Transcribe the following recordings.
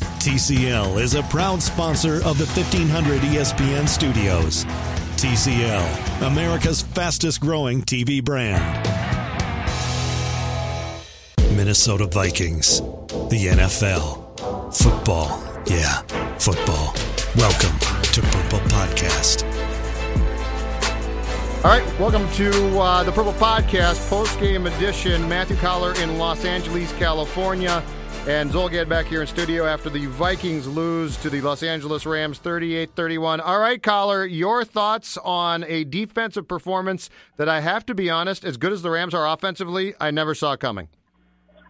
TCL is a proud sponsor of the 1500 ESPN studios. TCL, America's fastest growing TV brand. Minnesota Vikings, the NFL, football. Yeah, football. Welcome to Purple Podcast. All right, welcome to uh, the Purple Podcast, post game edition. Matthew Coller in Los Angeles, California. And Zulgad back here in studio after the Vikings lose to the Los Angeles Rams 38 31. All right, Coller, your thoughts on a defensive performance that I have to be honest, as good as the Rams are offensively, I never saw coming.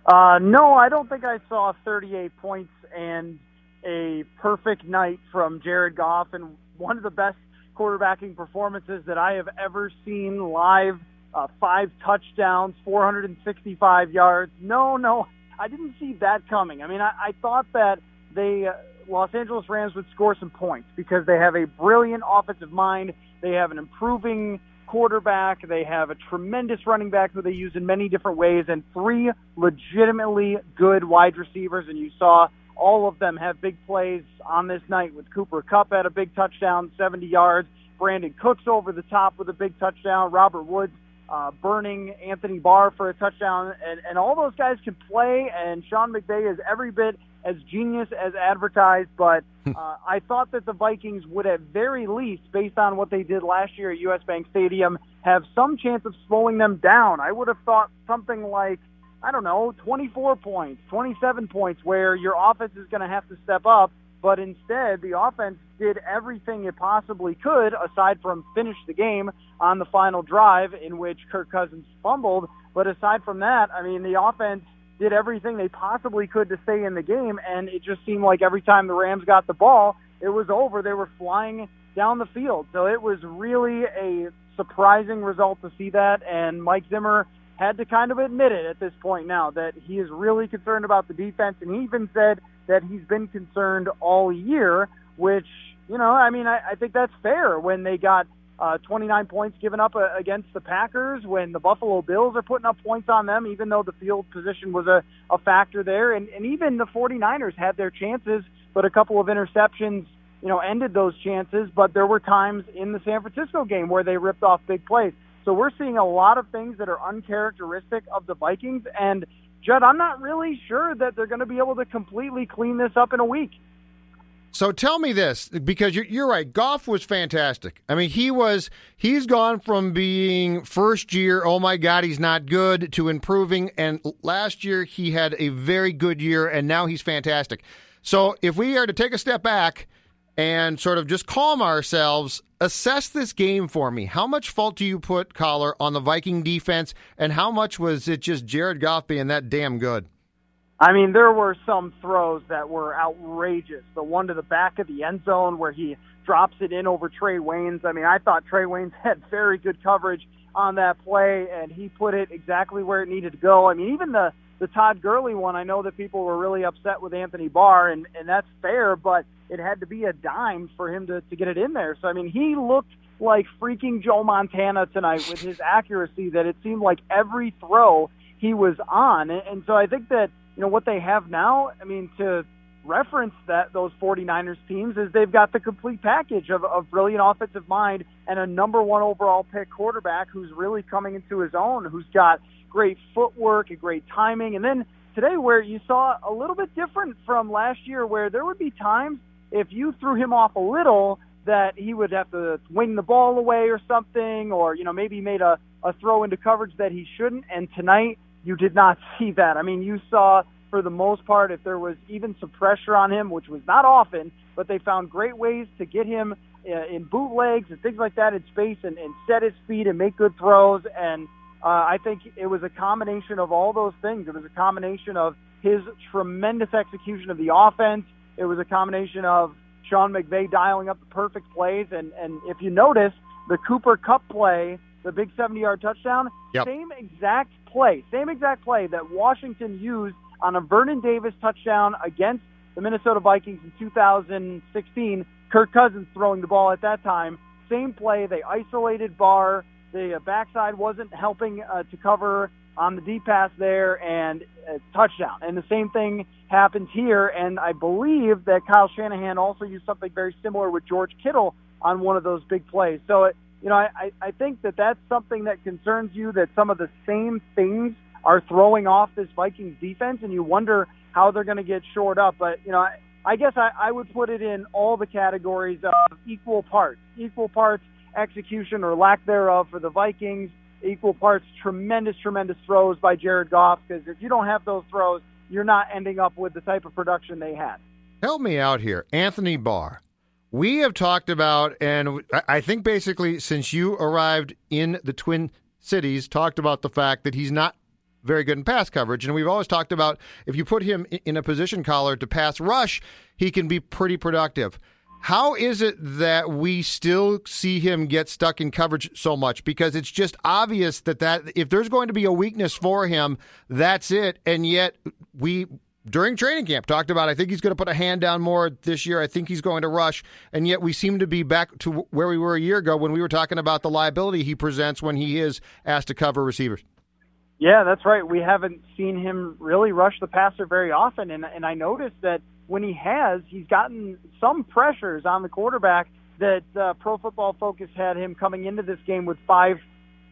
Uh, no, I don't think I saw 38 points and a perfect night from Jared Goff and one of the best quarterbacking performances that I have ever seen live. Uh, five touchdowns, 465 yards. No, no, I didn't see that coming. I mean, I, I thought that they uh, Los Angeles Rams would score some points because they have a brilliant offensive mind. They have an improving quarterback. They have a tremendous running back who they use in many different ways, and three legitimately good wide receivers. And you saw all of them have big plays on this night with Cooper Kupp at a big touchdown, 70 yards. Brandin Cooks over the top with a big touchdown. Robert Woods uh, burning Anthony Barr for a touchdown, and, and all those guys can play. And Sean McVay is every bit as genius as advertised. But uh, I thought that the Vikings would, at very least, based on what they did last year at US Bank Stadium, have some chance of slowing them down. I would have thought something like. I don't know, 24 points, 27 points, where your offense is going to have to step up but instead the offense did everything it possibly could aside from finish the game on the final drive in which Kirk Cousins fumbled. But aside from that, I mean, the offense did everything they possibly could to stay in the game, and it just seemed like every time the Rams got the ball, it was over. They were flying down the field. So it was really a surprising result to see that, and Mike Zimmer had to kind of admit it at this point now that he is really concerned about the defense, and he even said that he's been concerned all year, which, you know, I mean, I, I think that's fair when they got uh, 29 points given up uh, against the Packers, when the Buffalo Bills are putting up points on them, even though the field position was a, a factor there. And, and even the 49ers had their chances, but a couple of interceptions, you know, ended those chances. But there were times in the San Francisco game where they ripped off big plays. So we're seeing a lot of things that are uncharacteristic of the Vikings. And Judd, I'm not really sure that they're going to be able to completely clean this up in a week. So tell me this, because you're, you're right. Goff was fantastic. I mean, he was. He's gone from being first year, oh my God, he's not good, to improving. And last year he had a very good year, and now he's fantastic. So if we are to take a step back and sort of just calm ourselves, assess this game for me. How much fault do you put, Coller, on the Viking defense, and how much was it just Jared Goff being that damn good? I mean, there were some throws that were outrageous. The one to the back of the end zone where he drops it in over Trae Waynes. I mean, I thought Trae Waynes had very good coverage on that play, and he put it exactly where it needed to go. I mean, even the the Todd Gurley one, I know that people were really upset with Anthony Barr, and and that's fair, but it had to be a dime for him to to get it in there. So I mean, he looked like freaking Joe Montana tonight with his accuracy that it seemed like every throw he was on, and, and so I think that you know what they have now. I mean, to reference that those 49ers teams is they've got the complete package of, of brilliant offensive mind and a number one overall pick quarterback who's really coming into his own, who's got great footwork and great timing. And then today, where you saw a little bit different from last year, where there would be times if you threw him off a little that he would have to wing the ball away or something, or you know maybe made a, a throw into coverage that he shouldn't. And tonight, you did not see that. I mean, you saw for the most part if there was even some pressure on him, which was not often, but they found great ways to get him uh, in bootlegs and things like that in space and, and set his feet and make good throws and uh, I think it was a combination of all those things. It was a combination of his tremendous execution of the offense. It was a combination of Sean McVay dialing up the perfect plays. And, and if you notice, the Cooper Kupp play, the big 70 yard touchdown, Yep. same exact play, same exact play that Washington used on a Vernon Davis touchdown against the Minnesota Vikings in 2016. Kirk Cousins throwing the ball at that time. Same play. They isolated Barr. The uh, backside wasn't helping uh, to cover on the deep pass there and uh, touchdown. And the same thing happens here. And I believe that Kyle Shanahan also used something very similar with George Kittle on one of those big plays. So, it, you know, I, I I think that that's something that concerns you that some of the same things are throwing off this Vikings defense, and you wonder how they're going to get shored up. But, you know, I, I guess I, I would put it in all the categories of equal parts, equal parts execution or lack thereof for the Vikings, equal parts tremendous, tremendous throws by Jared Goff. Because if you don't have those throws, you're not ending up with the type of production they had. Help me out here. Anthony Barr. We have talked about, and I- think basically since you arrived in the Twin Cities, talked about the fact that he's not very good in pass coverage. And we've always talked about if you put him in a position Coller to pass rush, he can be pretty productive. How is it that we still see him get stuck in coverage so much? Because it's just obvious that, that if there's going to be a weakness for him, that's it. And yet we during training camp talked about I think he's going to put a hand down more this year. I think he's going to rush. And yet we seem to be back to where we were a year ago when we were talking about the liability he presents when he is asked to cover receivers. Yeah, that's right. We haven't seen him really rush the passer very often, and and I noticed that when he has, he's gotten some pressures on the quarterback. That uh, Pro Football Focus had him coming into this game with five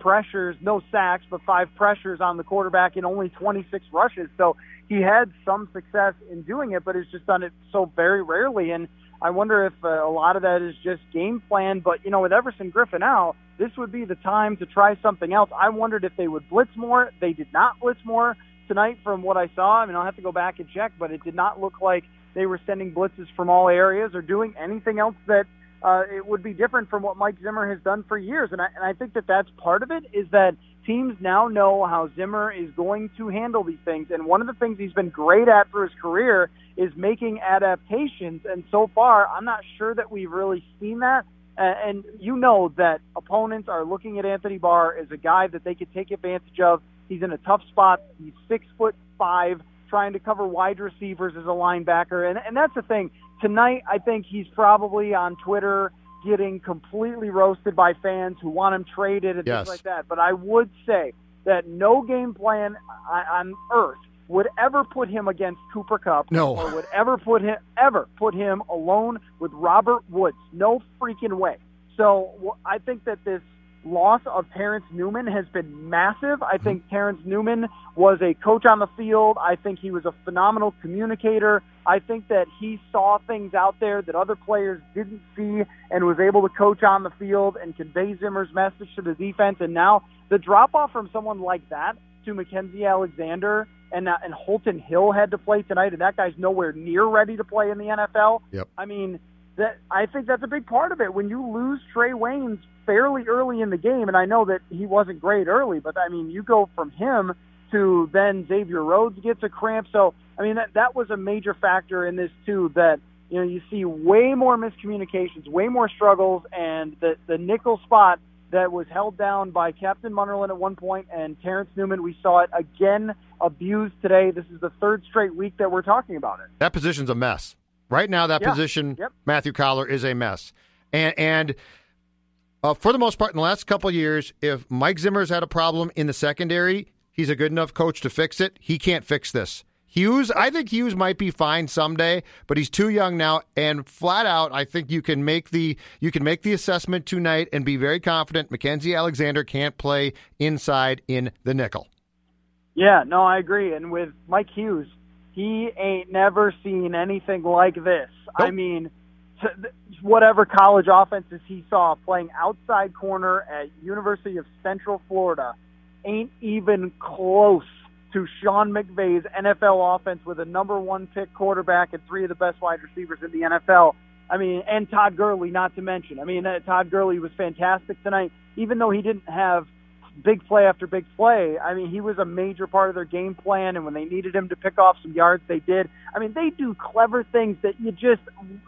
pressures, no sacks, but five pressures on the quarterback in only 26 rushes. So he had some success in doing it, but has just done it so very rarely. And I wonder if uh, a lot of that is just game plan. But you know, with Everson Griffen out, this would be the time to try something else. I wondered if they would blitz more. They did not blitz more tonight, from what I saw. I mean, I'll have to go back and check, but it did not look like they were sending blitzes from all areas or doing anything else that uh, it would be different from what Mike Zimmer has done for years. And I, and I think that that's part of it is that teams now know how Zimmer is going to handle these things. And one of the things he's been great at for his career is making adaptations. And so far, I'm not sure that we've really seen that. And you know that opponents are looking at Anthony Barr as a guy that they could take advantage of. He's in a tough spot. He's six foot five, trying to cover wide receivers as a linebacker. And, and that's the thing. Tonight, I think he's probably on Twitter getting completely roasted by fans who want him traded and Yes. things like that. But I would say that no game plan on on earth would ever put him against Cooper Kupp No. or would ever put him ever put him alone with Robert Woods. No freaking way. So I think that this loss of Terrence Newman has been massive. I think Terrence Newman was a coach on the field. I think he was a phenomenal communicator. I think that he saw things out there that other players didn't see and was able to coach on the field and convey Zimmer's message to the defense. And now the drop off from someone like that to Mackensie Alexander and uh, and Holton Hill had to play tonight, and that guy's nowhere near ready to play in the NFL. Yep. I mean, that I think that's a big part of it. When you lose Trae Waynes fairly early in the game, and I know that he wasn't great early, but I mean, you go from him to then Xavier Rhodes gets a cramp. So I mean, that that was a major factor in this too. That you know you see way more miscommunications, way more struggles, and the the nickel spot that was held down by Captain Munnerlyn at one point and Terrence Newman. We saw it again abused today. This is the third straight week that we're talking about it. That position's a mess. Right now, that Yeah. position, Yep. Matthew Coller, is a mess. And, and uh, for the most part, in the last couple of years, if Mike Zimmer's had a problem in the secondary, he's a good enough coach to fix it. He can't fix this. Hughes, I think Hughes might be fine someday, but he's too young now. And flat out, I think you can make the you can make the assessment tonight and be very confident. Mackensie Alexander can't play inside in the nickel. Yeah, no, I agree. And with Mike Hughes, he ain't never seen anything like this. I mean, whatever college offenses he saw playing outside corner at University of Central Florida ain't even close to Sean McVay's NFL offense with a number one pick quarterback and three of the best wide receivers in the NFL. I mean, and Todd Gurley, not to mention. I mean, uh, Todd Gurley was fantastic tonight, even though he didn't have big play after big play. I mean, he was a major part of their game plan, and when they needed him to pick off some yards, they did. I mean, they do clever things that you just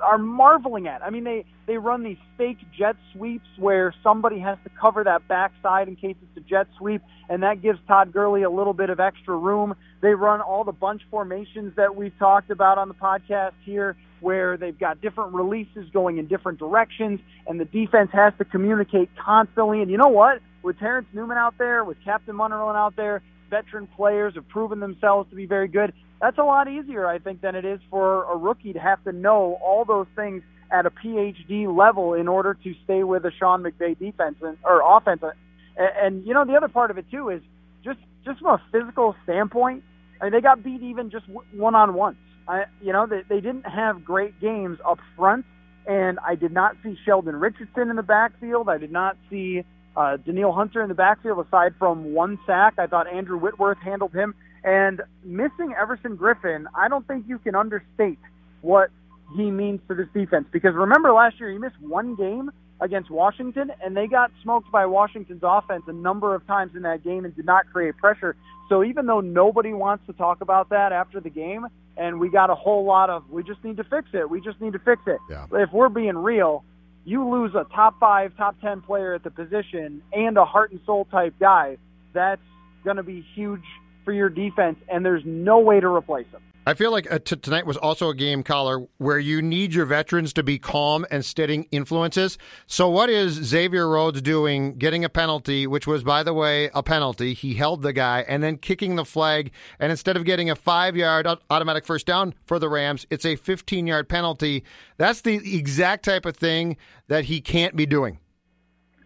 are marveling at. I mean, they they run these fake jet sweeps where somebody has to cover that backside in case it's a jet sweep, and that gives Todd Gurley a little bit of extra room. They run all the bunch formations that we've talked about on the podcast here where they've got different releases going in different directions, and the defense has to communicate constantly. And you know what? With Terrence Newman out there, with Captain Munnerlyn out there, veteran players have proven themselves to be very good. That's a lot easier, I think, than it is for a rookie to have to know all those things at a PhD level in order to stay with a Sean McVay defense and, or offense. And, and you know, the other part of it too is just just from a physical standpoint. I mean, they got beat even just one on one. I, you know, they, they didn't have great games up front, and I did not see Sheldon Richardson in the backfield. I did not see uh, Danielle Hunter in the backfield aside from one sack. I thought Andrew Whitworth handled him. And missing Everson Griffen, I don't think you can understate what he means to this defense. Because remember last year, he missed one game against Washington, and they got smoked by Washington's offense a number of times in that game and did not create pressure. So even though nobody wants to talk about that after the game, and we got a whole lot of we just need to fix it, we just need to fix it. Yeah. If we're being real, you lose a top five, top ten player at the position and a heart and soul type guy, that's going to be huge for your defense, and there's no way to replace him. I feel like uh, t- tonight was also a game, Coller, where you need your veterans to be calm and steadying influences. So, what is Xavier Rhodes doing? Getting a penalty, which was, by the way, a penalty. He held the guy and then kicking the flag. And instead of getting a five yard automatic first down for the Rams, it's a 15 yard penalty. That's the exact type of thing that he can't be doing.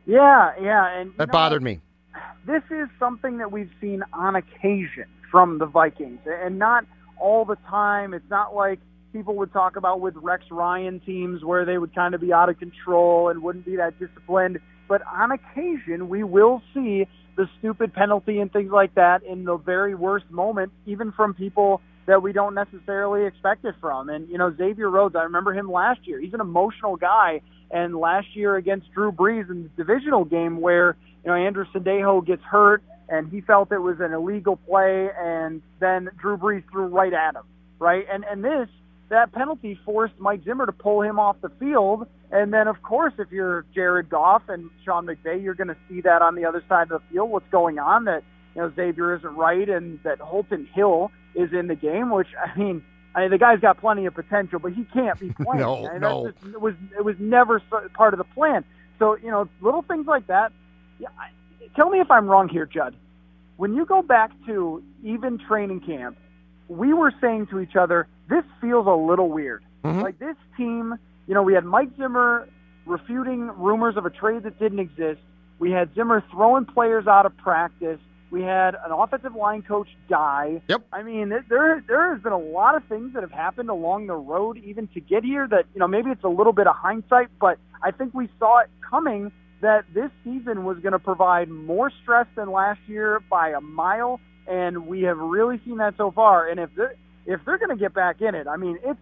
Yeah, yeah. And that know, bothered me. This is something that we've seen on occasion from the Vikings, and not all the time. It's not like people would talk about with Rex Ryan teams where they would kind of be out of control and wouldn't be that disciplined. But on occasion, we will see the stupid penalty and things like that in the very worst moment, even from people that we don't necessarily expect it from. And, you know, Xavier Rhodes, I remember him last year. He's an emotional guy. And last year against Drew Brees in the divisional game where, you know, Andrew Sendejo gets hurt and he felt it was an illegal play, and then Drew Brees threw right at him, right? And and this that penalty forced Mike Zimmer to pull him off the field, and then of course if you're Jared Goff and Sean McVay, you're going to see that on the other side of the field, what's going on that you know Xavier isn't right, and that Holton Hill is in the game, which I mean. I mean, the guy's got plenty of potential, but he can't be playing. no, I mean, no. Just, it was it was never part of the plan. So you know, little things like that. Yeah, I, tell me if I'm wrong here, Judd. When you go back to even training camp, we were saying to each other, this feels a little weird. Mhm. Like this team, you know, we had Mike Zimmer refuting rumors of a trade that didn't exist. We had Zimmer throwing players out of practice. We had an offensive line coach die. Yep. I mean, there there has been a lot of things that have happened along the road, even to get here. That you know, maybe it's a little bit of hindsight, but I think we saw it coming that this season was going to provide more stress than last year by a mile, and we have really seen that so far. And if they're if they're going to get back in it, I mean, it's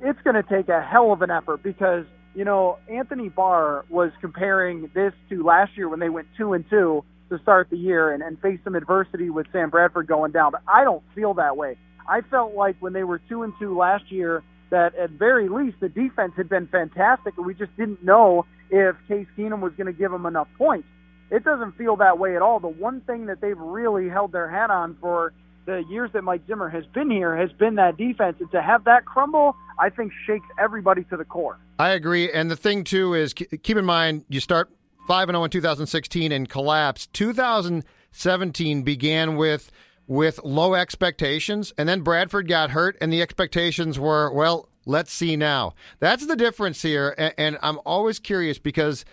it's going to take a hell of an effort because you know Anthony Barr was comparing this to last year when they went two and two to start the year and, and faced some adversity with Sam Bradford going down. But I don't feel that way. I felt like when they were two and two last year that at very least the defense had been fantastic and we just didn't know if Case Keenum was going to give them enough points. It doesn't feel that way at all. The one thing that they've really held their hat on for the years that Mike Zimmer has been here has been that defense. And to have that crumble, I think shakes everybody to the core. I agree. And the thing, too, is keep in mind you start 5 and 0 in 2016 and collapse. 2017 began with with low expectations, and then Bradford got hurt, and the expectations were, well, let's see now. That's the difference here. And, and I'm always curious because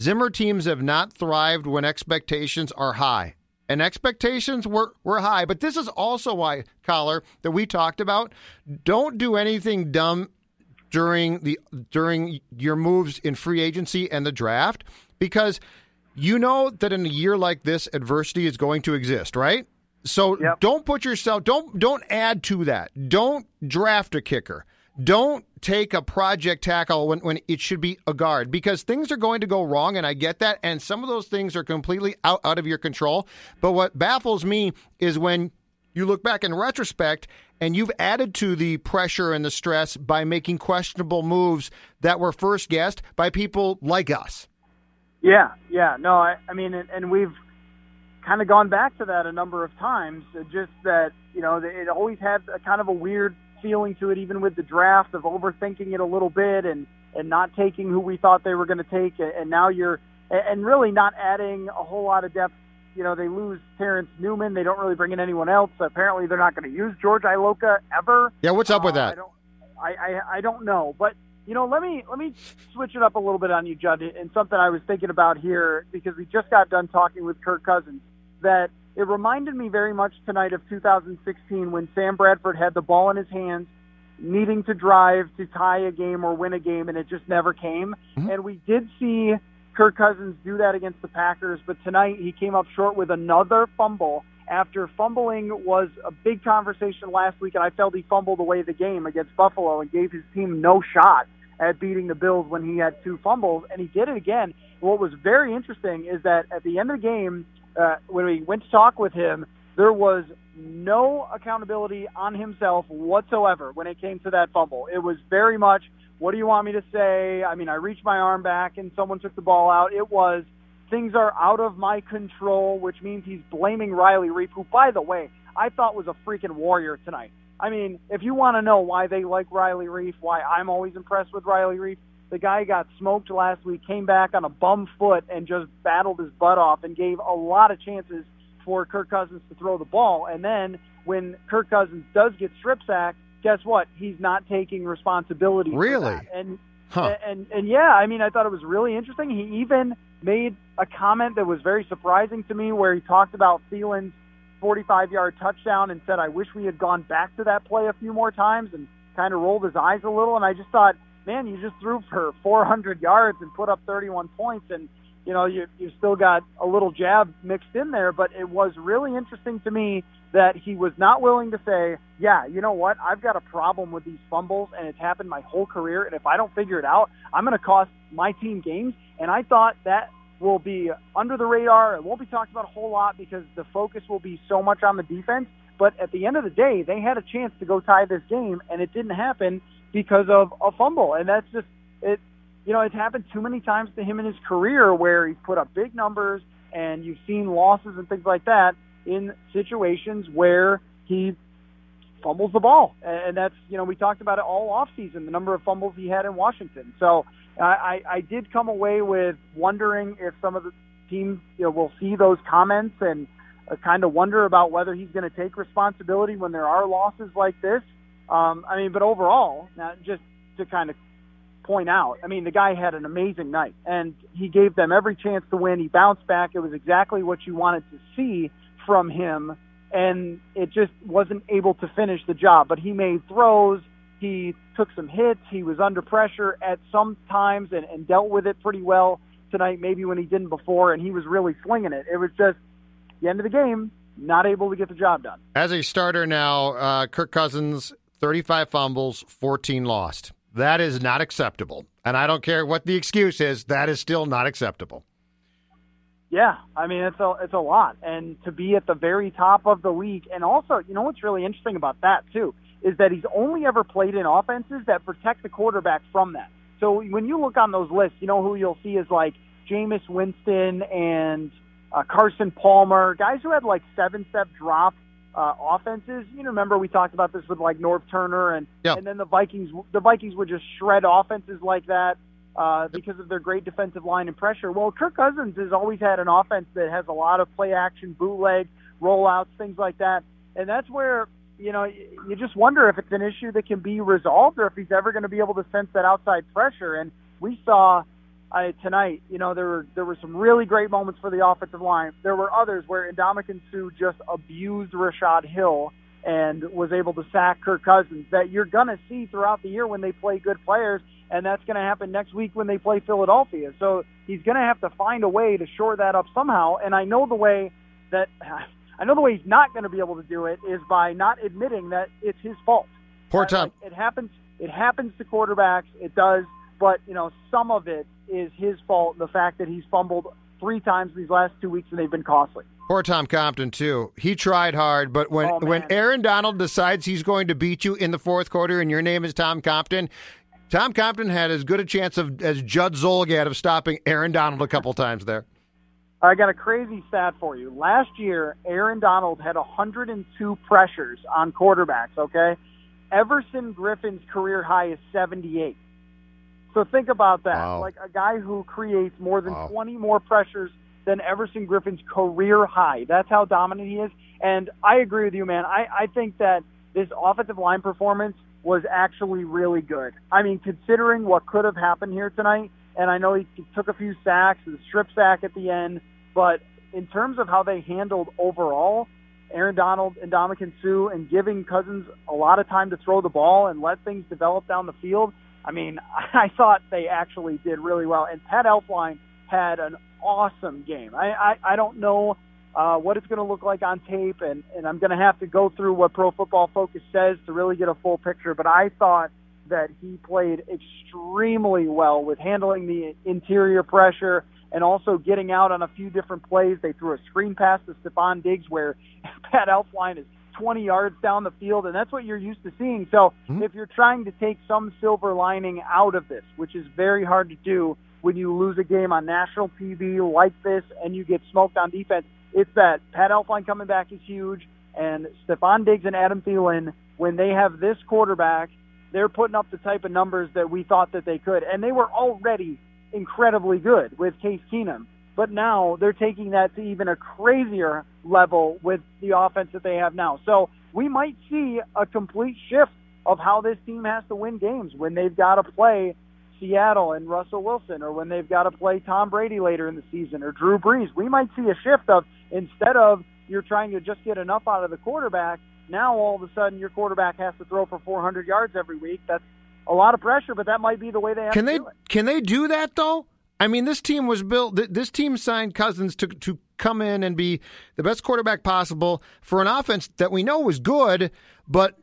Zimmer teams have not thrived when expectations are high. And expectations were, were high. But this is also why, Coller, that we talked about. Don't do anything dumb during the during your moves in free agency and the draft because you know that in a year like this adversity is going to exist, right? So Yep. don't put yourself don't don't add to that. Don't draft a kicker. don't take a project tackle when, when it should be a guard because things are going to go wrong, and I get that. And some of those things are completely out, out of your control. But what baffles me is when you look back in retrospect and you've added to the pressure and the stress by making questionable moves that were first guessed by people like us. Yeah, yeah. No, I, I mean, and, and we've kind of gone back to that a number of times. Just that, you know, it always had a kind of a weird feeling to it, even with the draft of overthinking it a little bit and, and not taking who we thought they were going to take. And now you're, and really not adding a whole lot of depth you know, they lose Terrence Newman. They don't really bring in anyone else. Apparently, they're not going to use George Iloka ever. Yeah, what's up with uh, that? I don't, I, I, I don't know. But you know, let me let me switch it up a little bit on you, Judd, and something I was thinking about here because we just got done talking with Kirk Cousins. That it reminded me very much tonight of 2016 when Sam Bradford had the ball in his hands, needing to drive to tie a game or win a game, and it just never came. Mm-hmm. And we did see Kirk Cousins do that against the Packers, but tonight he came up short with another fumble after fumbling was a big conversation last week, and I felt he fumbled away the game against Buffalo and gave his team no shot at beating the Bills when he had two fumbles, and he did it again. What was very interesting is that at the end of the game, uh, when we went to talk with him, there was no accountability on himself whatsoever when it came to that fumble. It was very much what do you want me to say? I mean, I reached my arm back and someone took the ball out. It was things are out of my control, which means he's blaming Riley Reiff, who, by the way, I thought was a freaking warrior tonight. I mean, if you want to know why they like Riley Reiff, why I'm always impressed with Riley Reiff, the guy got smoked last week, came back on a bum foot and just battled his butt off and gave a lot of chances for Kirk Cousins to throw the ball. And then when Kirk Cousins does get strip sacked, guess what? He's not taking responsibility. Really? And, huh. and and yeah, I mean, I thought it was really interesting. He even made a comment that was very surprising to me, where he talked about Thielen's 45-yard touchdown and said, "I wish we had gone back to that play a few more times," and kind of rolled his eyes a little. And I just thought, man, you just threw for 400 yards and put up 31 points, and you know, you you still got a little jab mixed in there, but it was really interesting to me that he was not willing to say, yeah, you know what? I've got a problem with these fumbles and it's happened my whole career. And if I don't figure it out, I'm going to cost my team games. And I thought that will be under the radar. It won't be talked about a whole lot because the focus will be so much on the defense. But at the end of the day, they had a chance to go tie this game and it didn't happen because of a fumble. And that's just, it, you know, it's happened too many times to him in his career where he's put up big numbers and you've seen losses and things like that in situations where he fumbles the ball. And that's, you know, we talked about it all off season, the number of fumbles he had in Washington. So I, I did come away with wondering if some of the teams, you know, will see those comments and uh, kind of wonder about whether he's going to take responsibility when there are losses like this. Um, I mean, but overall, now just to kind of point out, I mean, the guy had an amazing night and he gave them every chance to win. He bounced back. It was exactly what you wanted to see from him, and it just wasn't able to finish the job. But he made throws. He took some hits. He was under pressure at some times and, and dealt with it pretty well tonight, maybe when he didn't before, and he was really slinging it. It was just the end of the game, not able to get the job done. As a starter now, uh, Kirk Cousins, 35 fumbles, 14 lost. That is not acceptable. And I don't care what the excuse is, that is still not acceptable. Yeah, I mean it's a it's a lot, and to be at the very top of the league, and also you know what's really interesting about that too is that he's only ever played in offenses that protect the quarterback from that. So when you look on those lists, you know who you'll see is like Jameis Winston and uh, Carson Palmer, guys who had like seven step drop uh, offenses. You know, remember we talked about this with like Norv Turner and and then the Vikings. The Vikings would just shred offenses like that uh, because of their great defensive line and pressure. Well, Kirk Cousins has always had an offense that has a lot of play action, bootleg, rollouts, things like that. And that's where, you know, you just wonder if it's an issue that can be resolved or if he's ever going to be able to sense that outside pressure. And we saw uh, tonight, you know, there were there were some really great moments for the offensive line. There were others where Ndamukong Suh just abused Rashod Hill and was able to sack Kirk Cousins that you're going to see throughout the year when they play good players and that's going to happen next week when they play Philadelphia. So he's going to have to find a way to shore that up somehow. And I know the way that I know the way he's not going to be able to do it is by not admitting that it's his fault. Poor Tom. It happens. It happens to quarterbacks. It does. But, you know, some of it is his fault. The fact that he's fumbled three times these last two weeks and they've been costly. Poor Tom Compton too. He tried hard, but when Oh, when Aaron Donald decides he's going to beat you in the fourth quarter and your name is Tom Compton, Tom Compton had as good a chance of as Judd Zulgad of stopping Aaron Donald a couple times there. I got a crazy stat for you. Last year, Aaron Donald had 102 pressures on quarterbacks, okay? Everson Griffen's career high is 78. So think about that. Wow. Like a guy who creates more than Wow. 20 more pressures than Everson Griffen's career high. That's how dominant he is. And I agree with you, man. I, I think that this offensive line performance was actually really good. I mean, considering what could have happened here tonight, and I know he took a few sacks, the strip sack at the end, but in terms of how they handled overall, Aaron Donald and Ndamukong Suh and giving Cousins a lot of time to throw the ball and let things develop down the field, I mean, I thought they actually did really well. And Pat Elflein had an awesome game. I, I, I don't know uh, what it's going to look like on tape, and, and I'm going to have to go through what Pro Football Focus says to really get a full picture. But I thought that he played extremely well with handling the interior pressure and also getting out on a few different plays. They threw a screen pass to Stefon Diggs where Pat Elflein is 20 yards down the field, and that's what you're used to seeing. So hmm? if you're trying to take some silver lining out of this, which is very hard to do when you lose a game on national TV like this and you get smoked on defense, it's that Pat Elflein coming back is huge, and Stefon Diggs and Adam Thielen, when they have this quarterback, they're putting up the type of numbers that we thought that they could, and they were already incredibly good with Case Keenum. But now they're taking that to even a crazier level with the offense that they have now. So we might see a complete shift of how this team has to win games when they've got to play Seattle and Russell Wilson, or when they've got to play Tom Brady later in the season, or Drew Brees. We might see a shift of instead of you're trying to just get enough out of the quarterback, now all of a sudden your quarterback has to throw for 400 yards every week. That's a lot of pressure, but that might be the way they have Can to they do it. can they do that though? I mean, this team was built. This team signed Cousins to to come in and be the best quarterback possible for an offense that we know was good, but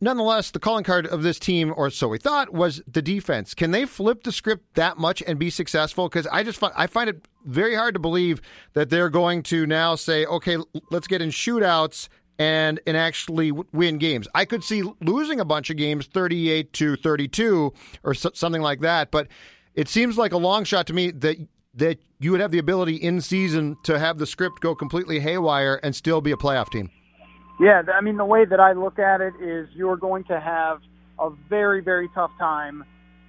nonetheless, the calling card of this team, or so we thought, was the defense. Can they flip the script that much and be successful? Because I just find, I find it very hard to believe that they're going to now say, okay, let's get in shootouts and and actually win games. I could see losing a bunch of games, thirty-eight to thirty-two, or so, something like that. But it seems like a long shot to me that that you would have the ability in season to have the script go completely haywire and still be a playoff team. Yeah, I mean, the way that I look at it is you're going to have a very, very tough time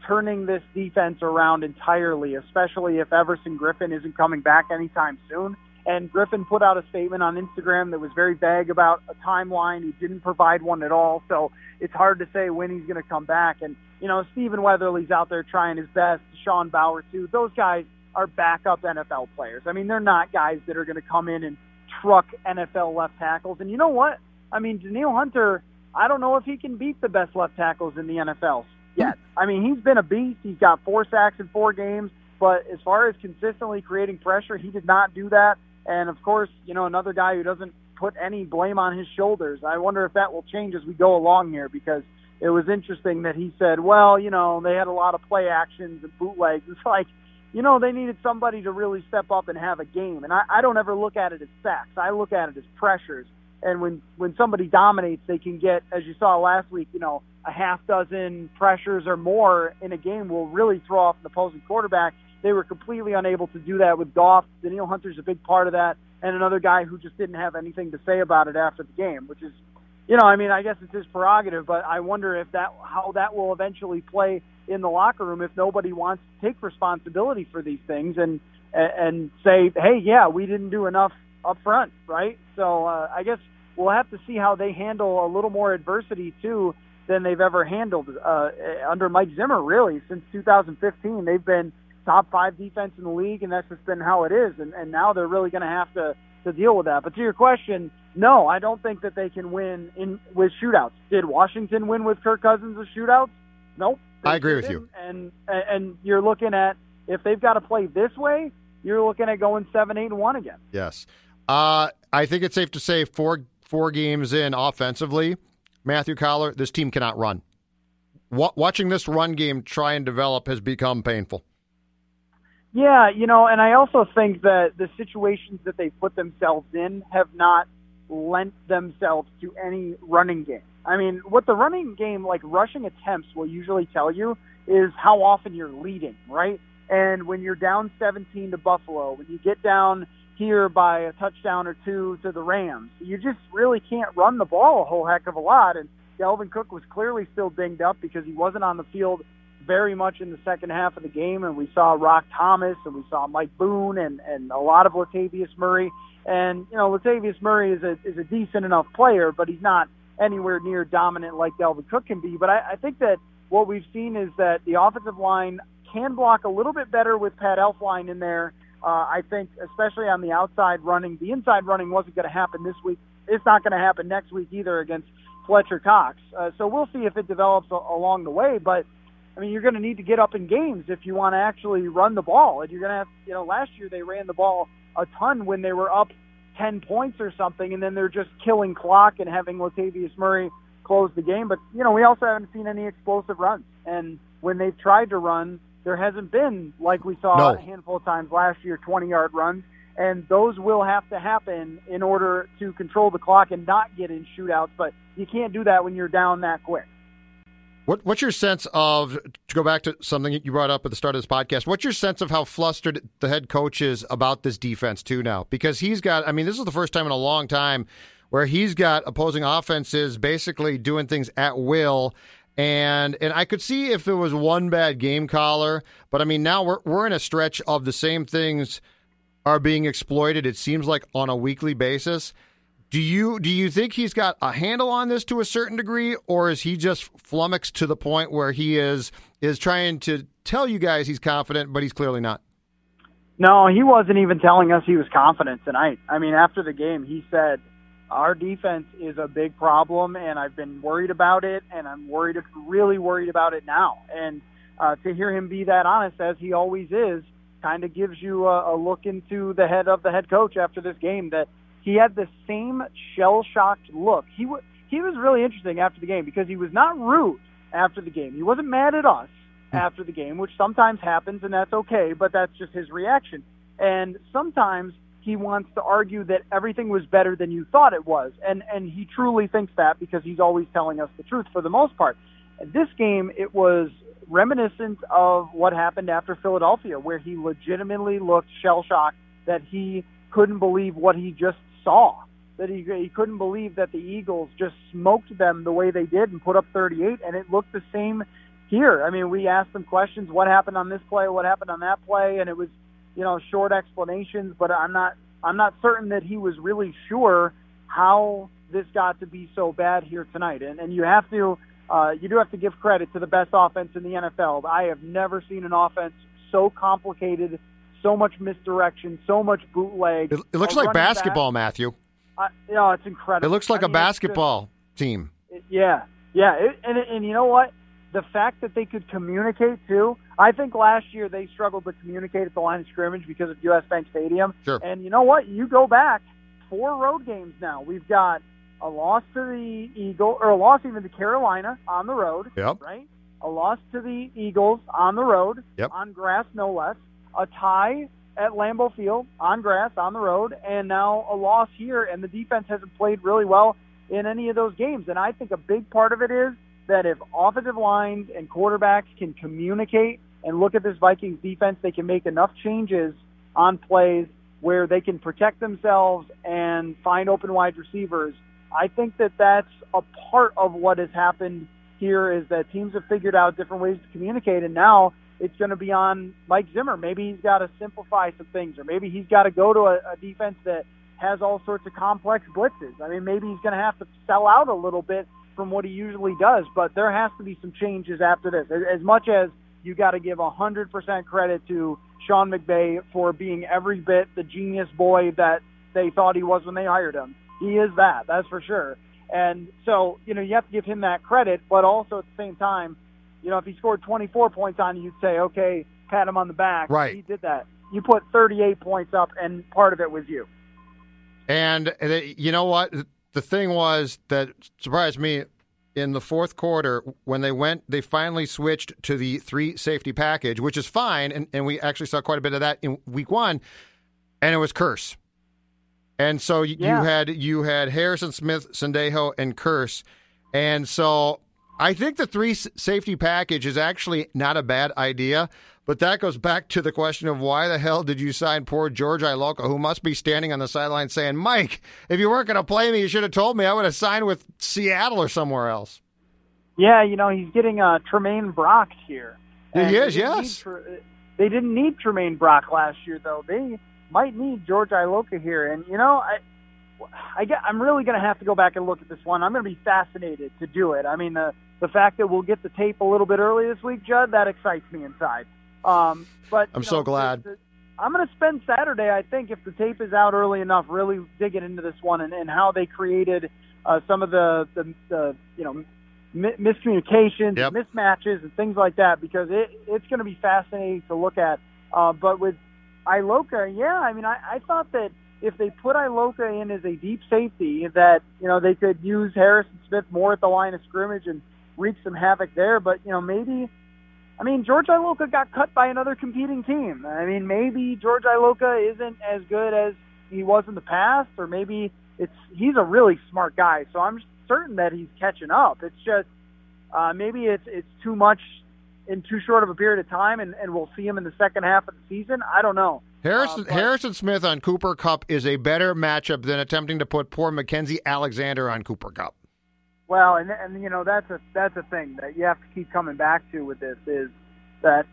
turning this defense around entirely, especially if Everson Griffen isn't coming back anytime soon. And Griffen put out a statement on Instagram that was very vague about a timeline. He didn't provide one at all, so it's hard to say when he's going to come back. And, you know, Stephen Weatherly's out there trying his best, Sean Bauer, too. Those guys are backup NFL players. I mean, they're not guys that are going to come in and truck NFL left tackles. And you know what? I mean, Danielle Hunter, I don't know if he can beat the best left tackles in the NFL yet. I mean, he's been a beast. He's got four sacks in four games. But as far as consistently creating pressure, he did not do that. And of course, you know, another guy who doesn't put any blame on his shoulders. I wonder if that will change as we go along here because it was interesting that he said, well, you know, they had a lot of play actions and bootlegs. It's like, you know, they needed somebody to really step up and have a game. And I, I don't ever look at it as sacks. I look at it as pressures. And when when somebody dominates, they can get, as you saw last week, you know, a half dozen pressures or more in a game will really throw off the opposing quarterback. They were completely unable to do that with Goff. Danielle Hunter's a big part of that, and another guy who just didn't have anything to say about it after the game, which is, you know, I mean, I guess it's his prerogative, but I wonder if that how that will eventually play in the locker room if nobody wants to take responsibility for these things and and say, hey, yeah, we didn't do enough up front, right? So uh, I guess we'll have to see how they handle a little more adversity too than they've ever handled uh, under Mike Zimmer. Really, since 2015, they've been top five defense in the league, and that's just been how it is. And, and now they're really going to have to to deal with that. But to your question, no, I don't think that they can win in with shootouts. Did Washington win with Kirk Cousins with shootouts? Nope. I agree with you. And and you're looking at if they've got to play this way, you're looking at going seven, eight, and one again. Yes. Uh, I think it's safe to say four four games in offensively, Matthew Coller, this team cannot run. w- watching this run game try and develop has become painful. Yeah, you know, and I also think that the situations that they put themselves in have not lent themselves to any running game. I mean, what the running game, like rushing attempts, will usually tell you is how often you're leading, right? And when you're down 17 to Buffalo, when you get down here by a touchdown or two to the Rams, you just really can't run the ball a whole heck of a lot. And Dalvin Cook was clearly still dinged up because he wasn't on the field very much in the second half of the game. And we saw Roc Thomas and we saw Mike Boone and, and a lot of Latavius Murray. And, you know, Latavius Murray is a, is a decent enough player, but he's not anywhere near dominant like Dalvin Cook can be. But I, I think that what we've seen is that the offensive line can block a little bit better with Pat Elflein in there. Uh, I think, especially on the outside running, the inside running wasn't going to happen this week. It's not going to happen next week either against Fletcher Cox. Uh, so we'll see if it develops a- along the way. But I mean, you're going to need to get up in games if you want to actually run the ball. And you're going to have, you know, last year they ran the ball a ton when they were up 10 points or something, and then they're just killing clock and having Latavius Murray close the game. But, you know, we also haven't seen any explosive runs. And when they've tried to run, there hasn't been, like we saw No. a handful of times last year, 20 yard runs. And those will have to happen in order to control the clock and not get in shootouts. But you can't do that when you're down that quick. What, what's your sense of, to go back to something you brought up at the start of this podcast, what's your sense of how flustered the head coach is about this defense, too, now? Because he's got, I mean, this is the first time in a long time where he's got opposing offenses basically doing things at will. And and I could see if there was one bad game Coller, but I mean now we're we're in a stretch of the same things are being exploited. It seems like on a weekly basis. Do you do you think he's got a handle on this to a certain degree, or is he just flummoxed to the point where he is is trying to tell you guys he's confident, but he's clearly not? No, he wasn't even telling us he was confident tonight. I mean, after the game, he said, Our defense is a big problem, and I've been worried about it, and I'm worried, really worried about it now. And uh, to hear him be that honest, as he always is, kind of gives you a, a look into the head of the head coach after this game that he had the same shell shocked look. He, w- he was really interesting after the game because he was not rude after the game. He wasn't mad at us hmm. after the game, which sometimes happens, and that's okay, but that's just his reaction. And sometimes he wants to argue that everything was better than you thought it was, and and he truly thinks that because he's always telling us the truth for the most part. This game, it was reminiscent of what happened after Philadelphia, where he legitimately looked shell shocked that he couldn't believe what he just saw. That he, he couldn't believe that the Eagles just smoked them the way they did and put up 38, and it looked the same here. I mean, we asked them questions: what happened on this play, what happened on that play, and it was, you know, short explanations. But I'm not, I'm not certain that he was really sure how this got to be so bad here tonight. And and you have to, uh, you do have to give credit to the best offense in the NFL. I have never seen an offense so complicated, so much misdirection, so much bootleg. It, it looks A like running back- basketball, Matthew. I, you know, it's incredible. It looks like I a mean, just- basketball team. yeah, yeah, it, and and you know what? The fact that they could communicate too. I think last year they struggled to communicate at the line of scrimmage because of U.S. Bank Stadium. Sure. And you know what? You go back four road games now. We've got a loss to the Eagle, or a loss even to Carolina on the road. Yep. Right. A loss to the Eagles on the road. Yep. On grass, no less. A tie at Lambeau Field on grass on the road, and now a loss here. And the defense hasn't played really well in any of those games. And I think a big part of it is that if offensive lines and quarterbacks can communicate and look at this Vikings defense, they can make enough changes on plays where they can protect themselves and find open wide receivers. I think that that's a part of what has happened here is that teams have figured out different ways to communicate, and now it's going to be on Mike Zimmer. Maybe he's got to simplify some things, or maybe he's got to go to a, a defense that has all sorts of complex blitzes. I mean, maybe he's going to have to sell out a little bit from what he usually does, but there has to be some changes after this. As, as much as you got to give 100% credit to Sean McVay for being every bit the genius boy that they thought he was when they hired him. He is that, that's for sure. And so, you know, you have to give him that credit, but also at the same time, you know, if he scored 24 points on you, you'd say, okay, pat him on the back. Right. He did that. You put 38 points up, and part of it was you. And you know what? The thing was that surprised me in the fourth quarter when they went, they finally switched to the three safety package, which is fine. And, and we actually saw quite a bit of that in week one. And it was Kearse. And so you, Yeah. you had you had Harrison Smith, Sendejo, and Kearse, And so I think the three safety package is actually not a bad idea. But that goes back to the question of why the hell did you sign poor George Iloka, who must be standing on the sideline saying, Mike, if you weren't going to play me, you should have told me. I would have signed with Seattle or somewhere else. Yeah, you know he's getting uh, Tramaine Brock here. He is, they yes. Tre- they didn't need Tramaine Brock last year, though. They might need George Iloka here, and you know, I, I get, I'm really going to have to go back and look at this one. I'm going to be fascinated to do it. I mean, the the fact that we'll get the tape a little bit early this week, Judd, that excites me inside. Um, but I'm so know, glad. I'm going to spend Saturday, I think, if the tape is out early enough, really digging into this one and, and how they created uh, some of the, the, the you know mi- miscommunications, Yep. mismatches, and things like that, because it it's going to be fascinating to look at. Uh, but with Iloka, yeah, I mean, I, I thought that if they put Iloka in as a deep safety, that you know they could use Harrison Smith more at the line of scrimmage and wreak some havoc there. But you know, maybe I mean, George Iloka got cut by another competing team. I mean, maybe George Iloka isn't as good as he was in the past, or maybe it's he's a really smart guy. So I'm certain that he's catching up. It's just uh, maybe it's it's too much in too short of a period of time, and, and we'll see him in the second half of the season. I don't know. Harrison, Uh, but- Harrison Smith on Cooper Kupp is a better matchup than attempting to put poor Mackensie Alexander on Cooper Kupp. Well, and and you know that's a that's a thing that you have to keep coming back to with this is that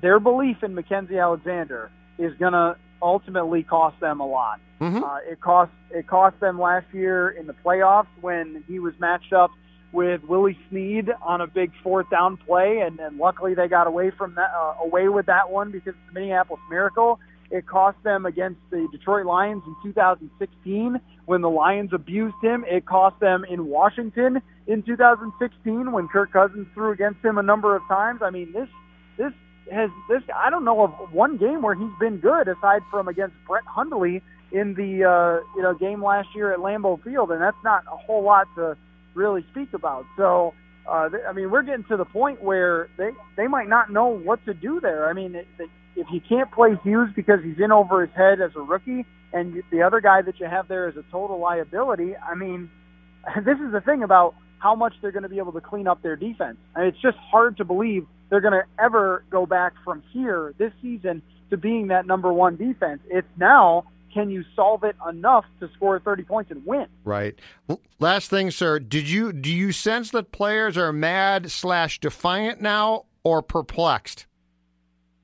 their belief in Mackensie Alexander is going to ultimately cost them a lot. Mhm. Uh, it cost it cost them last year in the playoffs when he was matched up with Willie Snead on a big fourth down play, and, and luckily they got away from that uh, away with that one because it's the Minneapolis Miracle. It cost them against the Detroit Lions in 2016 when the Lions abused him. It cost them in Washington in 2016 when Kirk Cousins threw against him a number of times. I mean, this this has this I don't know of one game where he's been good aside from against Brett Hundley in the uh, you know game last year at Lambeau Field, and that's not a whole lot to really speak about. So. Uh, I mean, we're getting to the point where they they might not know what to do there. I mean, it, it, if you can't play Hughes because he's in over his head as a rookie, and the other guy that you have there is a total liability, I mean, this is the thing about how much they're going to be able to clean up their defense. And it's just hard to believe they're going to ever go back from here this season to being that number one defense. It's now, can you solve it enough to score 30 points and win? Right. Last thing, sir. Did you do you sense that players are mad slash defiant now or perplexed?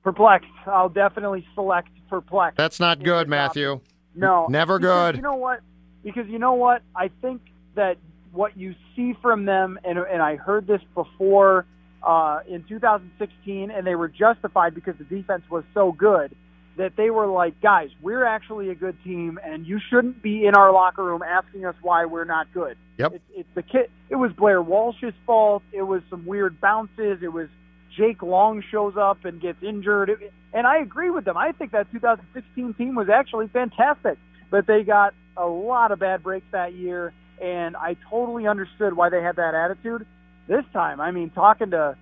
Perplexed. I'll definitely select perplexed. That's not good. Matthew. No, Never because good. You know what? Because you know what? I think that what you see from them, and and I heard this before uh, in 2016, and they were justified because the defense was so good that they were like, guys, we're actually a good team, and you shouldn't be in our locker room asking us why we're not good. Yep. It's, it's the kid. It was Blair Walsh's fault. It was some weird bounces. It was Jake Long shows up and gets injured. And I agree with them. I think that 2016 team was actually fantastic, but they got a lot of bad breaks that year, and I totally understood why they had that attitude. This time, I mean, talking to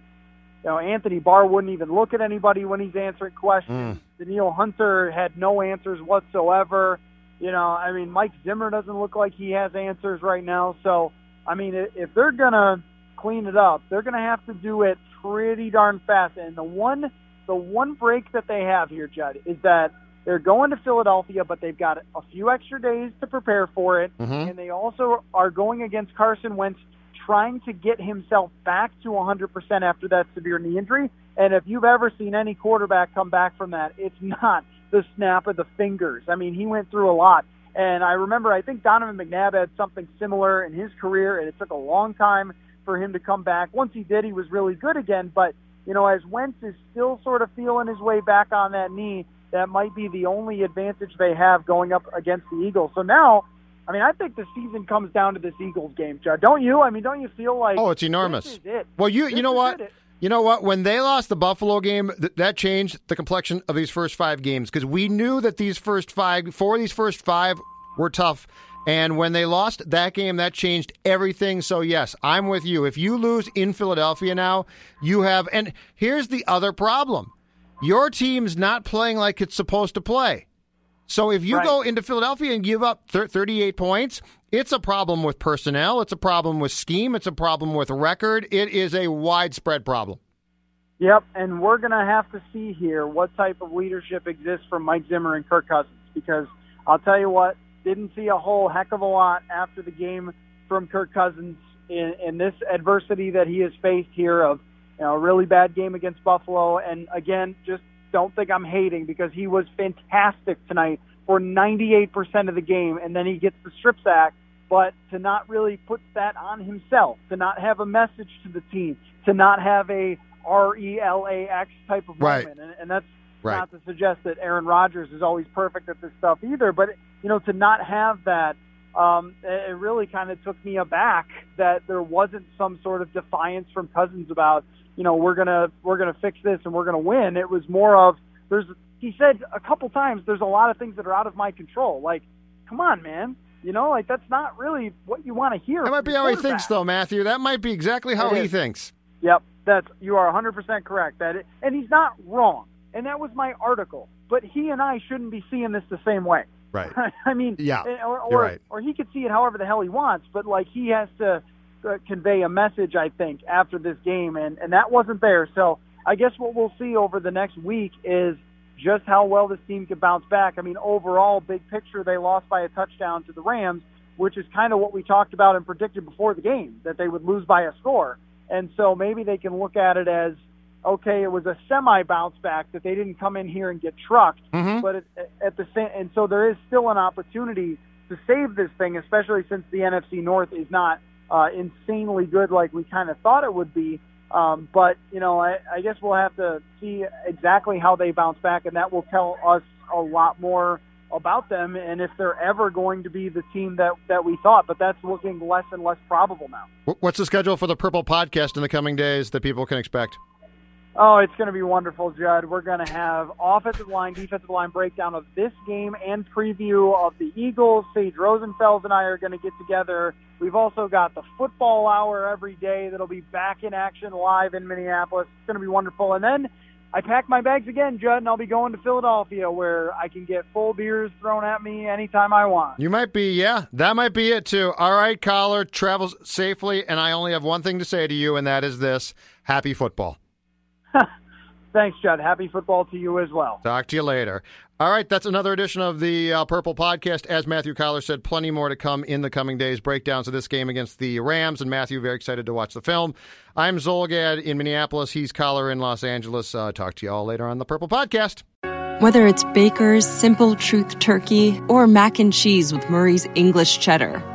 you know Anthony Barr wouldn't even look at anybody when he's answering questions. Mm. Danielle Hunter had no answers whatsoever. You know, I mean, Mike Zimmer doesn't look like he has answers right now. So, I mean, if they're gonna clean it up, they're gonna have to do it pretty darn fast. And the one, the one break that they have here, Judd, is that they're going to Philadelphia, but they've got a few extra days to prepare for it, Mhm. and they also are going against Carson Wentz, trying to get himself back to 100% after that severe knee injury. And if you've ever seen any quarterback come back from that, it's not the snap of the fingers. I mean, he went through a lot. And I remember, I think Donovan McNabb had something similar in his career, and it took a long time for him to come back. Once he did, he was really good again. But, you know, as Wentz is still sort of feeling his way back on that knee, that might be the only advantage they have going up against the Eagles. So now, I mean, I think the season comes down to this Eagles game, Judd. Don't you? I mean, don't you feel like Oh, it's enormous. It. Well, you This you know what? it. You know what? When they lost the Buffalo game, th- that changed the complexion of these first five games because we knew that these first five, four of these first five were tough. And when they lost that game, that changed everything. So, yes, I'm with you. If you lose in Philadelphia now, you have. And here's the other problem your team's not playing like it's supposed to play. So, if you Right. go into Philadelphia and give up 38 points, it's a problem with personnel. It's a problem with scheme. It's a problem with record. It is a widespread problem. Yep, and we're going to have to see here what type of leadership exists from Mike Zimmer and Kirk Cousins because I'll tell you what, didn't see a whole heck of a lot after the game from Kirk Cousins in, in this adversity that he has faced here of you know, a really bad game against Buffalo. And again, just don't think I'm hating because he was fantastic tonight for 98% of the game, and then he gets the strip sack. But to not really put that on himself, to not have a message to the team, to not have a R E L A X type of Right. moment, and, and that's Right. not to suggest that Aaron Rodgers is always perfect at this stuff either, but you know, to not have that, um, it really kind of took me aback that there wasn't some sort of defiance from Cousins about, you know, we're gonna we're gonna fix this and we're gonna win. It was more of there's he said a couple times there's a lot of things that are out of my control. Like, come on, man, you know, like that's not really what you want to hear. That might be how he thinks, though, Matthew. That might be exactly how It he is. thinks. Yep, that's you are 100% correct. That it, and he's not wrong. And that was my article. But he and I shouldn't be seeing this the same way. Right. I mean, Yeah, or or, right. or he could see it however the hell he wants, but like he has to uh, convey a message, I think, after this game, and and that wasn't there. So I guess what we'll see over the next week is just how well this team can bounce back. I mean, overall, big picture, they lost by a touchdown to the Rams, which is kind of what we talked about and predicted before the game that they would lose by a score. And so maybe they can look at it as okay, it was a semi bounce back that they didn't come in here and get trucked, Mhm. but at, at the same, and so there is still an opportunity to save this thing, especially since the NFC North is not uh, insanely good like we kind of thought it would be. Um, but you know, I, I guess we'll have to see exactly how they bounce back, and that will tell us a lot more about them and if they're ever going to be the team that that we thought. But that's looking less and less probable now. What's the schedule for the Purple Podcast in the coming days that people can expect? Oh, it's going to be wonderful, Judd. We're going to have offensive line, defensive line breakdown of this game and preview of the Eagles. Sage Rosenfels and I are going to get together. We've also got the football hour every day that'll be back in action live in Minneapolis. It's going to be wonderful. And then I pack my bags again, Judd, and I'll be going to Philadelphia where I can get full beers thrown at me anytime I want. You might be, yeah, that might be it too. All right, Coller, travels safely, and I only have one thing to say to you, and that is this: Happy football. Thanks, Judd. Happy football to you as well. Talk to you later. All right, that's another edition of the uh, Purple Podcast. As Matthew Coller said, plenty more to come in the coming days. Breakdowns of this game against the Rams, and Matthew very excited to watch the film. I'm Zulgad in Minneapolis. He's Collar in Los Angeles. Uh, talk to you all later on the Purple Podcast. Whether it's Baker's Simple Truth Turkey or mac and cheese with Murray's English Cheddar